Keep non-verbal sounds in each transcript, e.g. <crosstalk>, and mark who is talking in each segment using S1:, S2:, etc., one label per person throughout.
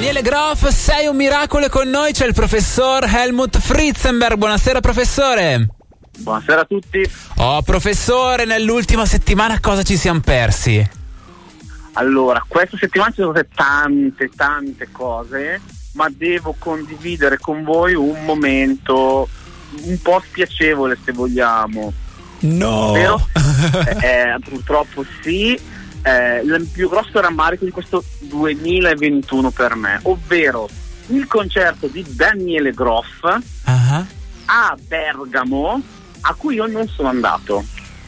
S1: Daniele Groff, sei un miracolo e con noi c'è il professor Helmut Fritzenberg. Buonasera professore.
S2: Buonasera a tutti.
S1: Oh professore, nell'ultima settimana cosa ci siamo persi?
S2: Allora, questa settimana ci sono state tante, tante cose, ma devo condividere con voi un momento un po' spiacevole se vogliamo.
S1: No!
S2: Vero? <laughs> eh, purtroppo sì eh, il più grosso rammarico di questo 2021 per me, ovvero il concerto di Daniele Groff uh-huh. a Bergamo, a cui io non sono andato.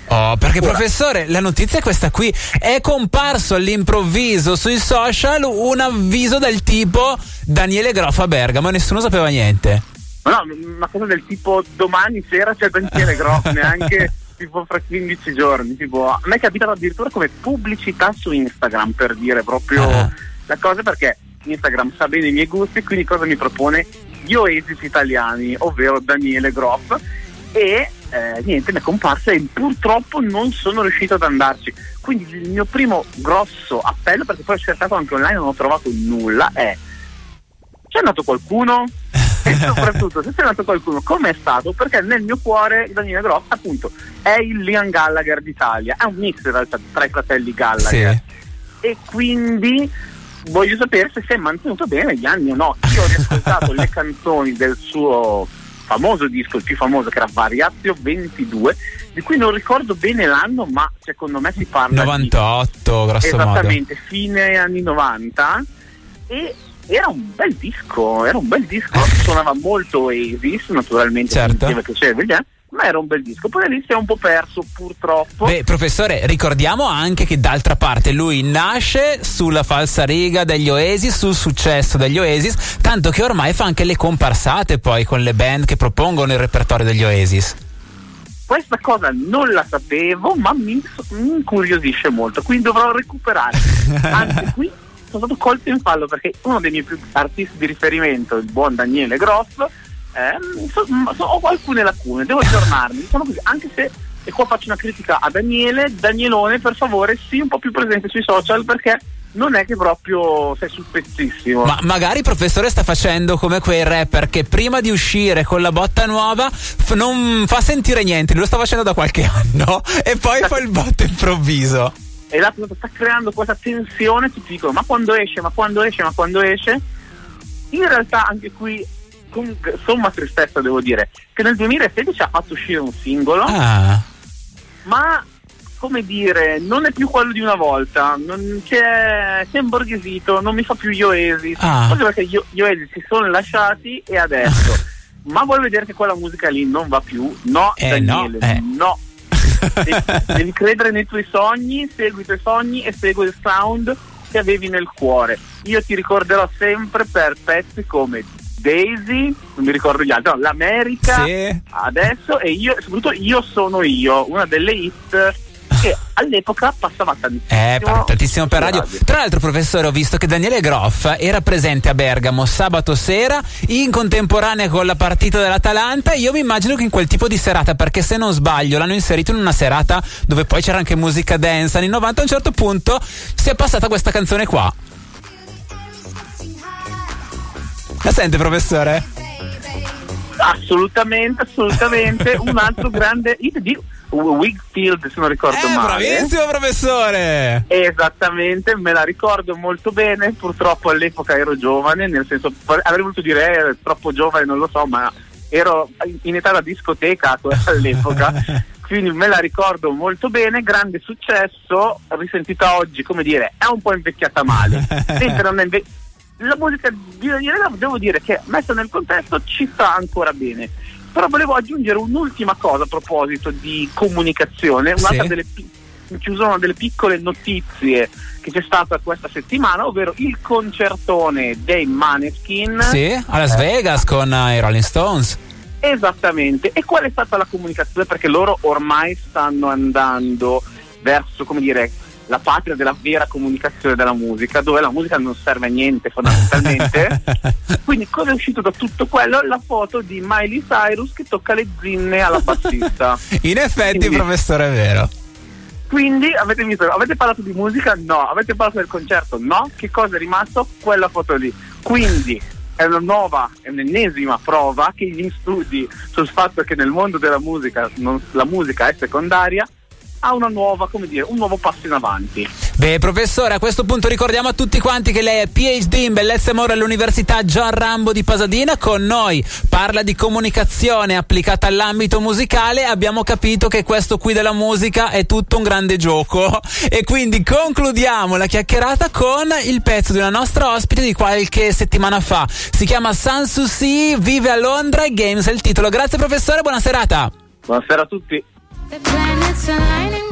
S1: Oh, perché Ora. professore, la notizia è questa qui. È comparso all'improvviso sui social un avviso del tipo Daniele Groff a Bergamo e nessuno sapeva niente.
S2: Ma no, una cosa del tipo domani sera c'è Daniele Groff, <laughs> neanche tipo fra 15 giorni. Tipo, a me è capitato addirittura come pubblicità su Instagram per dire proprio uh-huh. la cosa perché Instagram sa bene i miei gusti, quindi cosa mi propone? Gli Oasis italiani, ovvero Daniele Groff. E eh, niente, mi è comparsa e purtroppo non sono riuscito ad andarci. Quindi il mio primo grosso appello, perché poi ho cercato anche online e non ho trovato nulla, è c'è andato qualcuno? <laughs> <laughs> e soprattutto se c'è andato qualcuno come è stato? Perché nel mio cuore Daniele Groff appunto è il Liam Gallagher d'Italia. È un mix in realtà tra i fratelli Gallagher. Sì. e quindi voglio sapere se si è mantenuto bene negli anni o no. Io ho riascoltato le <laughs> canzoni del suo famoso disco il più famoso che era Variazio 22 di cui non ricordo bene l'anno ma secondo me si parla
S1: 98
S2: di,
S1: grosso
S2: esattamente
S1: modo.
S2: fine anni 90 e era un bel disco, era un bel disco, <laughs> suonava molto Oasis, naturalmente
S1: certo.
S2: che c'era ma era un bel disco. Poi lì si è un po' perso, purtroppo.
S1: Beh, professore, ricordiamo anche che d'altra parte lui nasce sulla falsa riga degli Oasis, sul successo degli Oasis, tanto che ormai fa anche le comparsate poi con le band che propongono il repertorio degli Oasis.
S2: Questa cosa non la sapevo, ma mi, mi incuriosisce molto, quindi dovrò recuperare. <laughs> Anche qui sono stato colto in fallo perché uno dei miei artisti di riferimento, il buon Daniele Groff, eh, so, so, ho alcune lacune, devo aggiornarmi, diciamo così, anche se, e qua faccio una critica a Daniele, Danielone per favore sii un po' più presente sui social perché non è che proprio sei sul pezzissimo.
S1: Ma magari il professore sta facendo come quei rapper che prima di uscire con la botta nuova f- non fa sentire niente, lo sta facendo da qualche <laughs> anno e poi fa il botto improvviso
S2: e l'altro sta creando questa tensione, tutti dicono ma quando esce, ma quando esce, ma quando esce. In realtà anche qui, con somma tristezza devo dire, che nel 2016 ha fatto uscire un singolo, ah. ma come dire, non è più quello di una volta, non c'è, si è imborghesito, non mi fa più gli Oasis, ah. forse perché gli, gli Oasis si sono lasciati e adesso. <laughs> ma vuoi vedere che quella musica lì non va più? No,
S1: eh,
S2: Daniele,
S1: no. Eh.
S2: no devi, credere nei tuoi sogni, segui i tuoi sogni e segui il sound che avevi nel cuore. Io ti ricorderò sempre per pezzi come Daisy, non mi ricordo gli altri, no, l'America sì. adesso e io, soprattutto io sono io, una delle hit che all'epoca passava tantissimo.
S1: Eh, tantissimo per radio. radio. Tra l'altro, professore, ho visto che Daniele Groff era presente a Bergamo sabato sera in contemporanea con la partita dell'Atalanta. Io mi immagino che in quel tipo di serata, perché se non sbaglio, l'hanno inserito in una serata dove poi c'era anche musica dance. Anni 90 a un certo punto si è passata questa canzone qua. La sente, professore?
S2: Assolutamente, assolutamente. un altro grande hit di Wigfield se non ricordo
S1: eh,
S2: male.
S1: Bravissimo professore!
S2: Esattamente, me la ricordo molto bene, purtroppo all'epoca ero giovane, nel senso avrei voluto dire eh, troppo giovane, non lo so, ma ero in età da discoteca <laughs> all'epoca. <laughs> quindi me la ricordo molto bene, grande successo, risentita oggi, come dire, è un po' invecchiata male. <laughs> Mentre non è invecchiata la musica di Daniele devo dire che messa nel contesto ci sta ancora bene però volevo aggiungere un'ultima cosa a proposito di comunicazione, un'altra sì. delle chiusono delle piccole notizie che c'è stata questa settimana, ovvero il concertone dei Maneskin.
S1: Sì, a Las Vegas eh, con uh, i Rolling Stones.
S2: Esattamente. E qual è stata la comunicazione? Perché loro ormai stanno andando verso, come dire, la patria della vera comunicazione della musica, dove la musica non serve a niente fondamentalmente. <laughs> Quindi cosa è uscito da tutto quello? La foto di Miley Cyrus che tocca le zinne alla bassista. <laughs>
S1: In effetti, Quindi, professore, è vero.
S2: Quindi avete visto, avete parlato di musica? No. Avete parlato del concerto? No. Che cosa è rimasto? Quella foto lì. Quindi è una nuova, è un'ennesima prova che gli studi sul fatto che nel mondo della musica non, la musica è secondaria ha una nuova, come dire, un nuovo passo in avanti.
S1: Beh, professore, a questo punto ricordiamo a tutti quanti che lei è PhD in bellezza e amore all'Università John Rambo di Pasadena. Con noi parla di comunicazione applicata all'ambito musicale. Abbiamo capito che questo qui della musica è tutto un grande gioco. E quindi concludiamo la chiacchierata con il pezzo di una nostra ospite di qualche settimana fa. Si chiama Sanssouci, vive a Londra e Games è il titolo. Grazie professore, buona serata.
S2: Buonasera a tutti. The planets aligning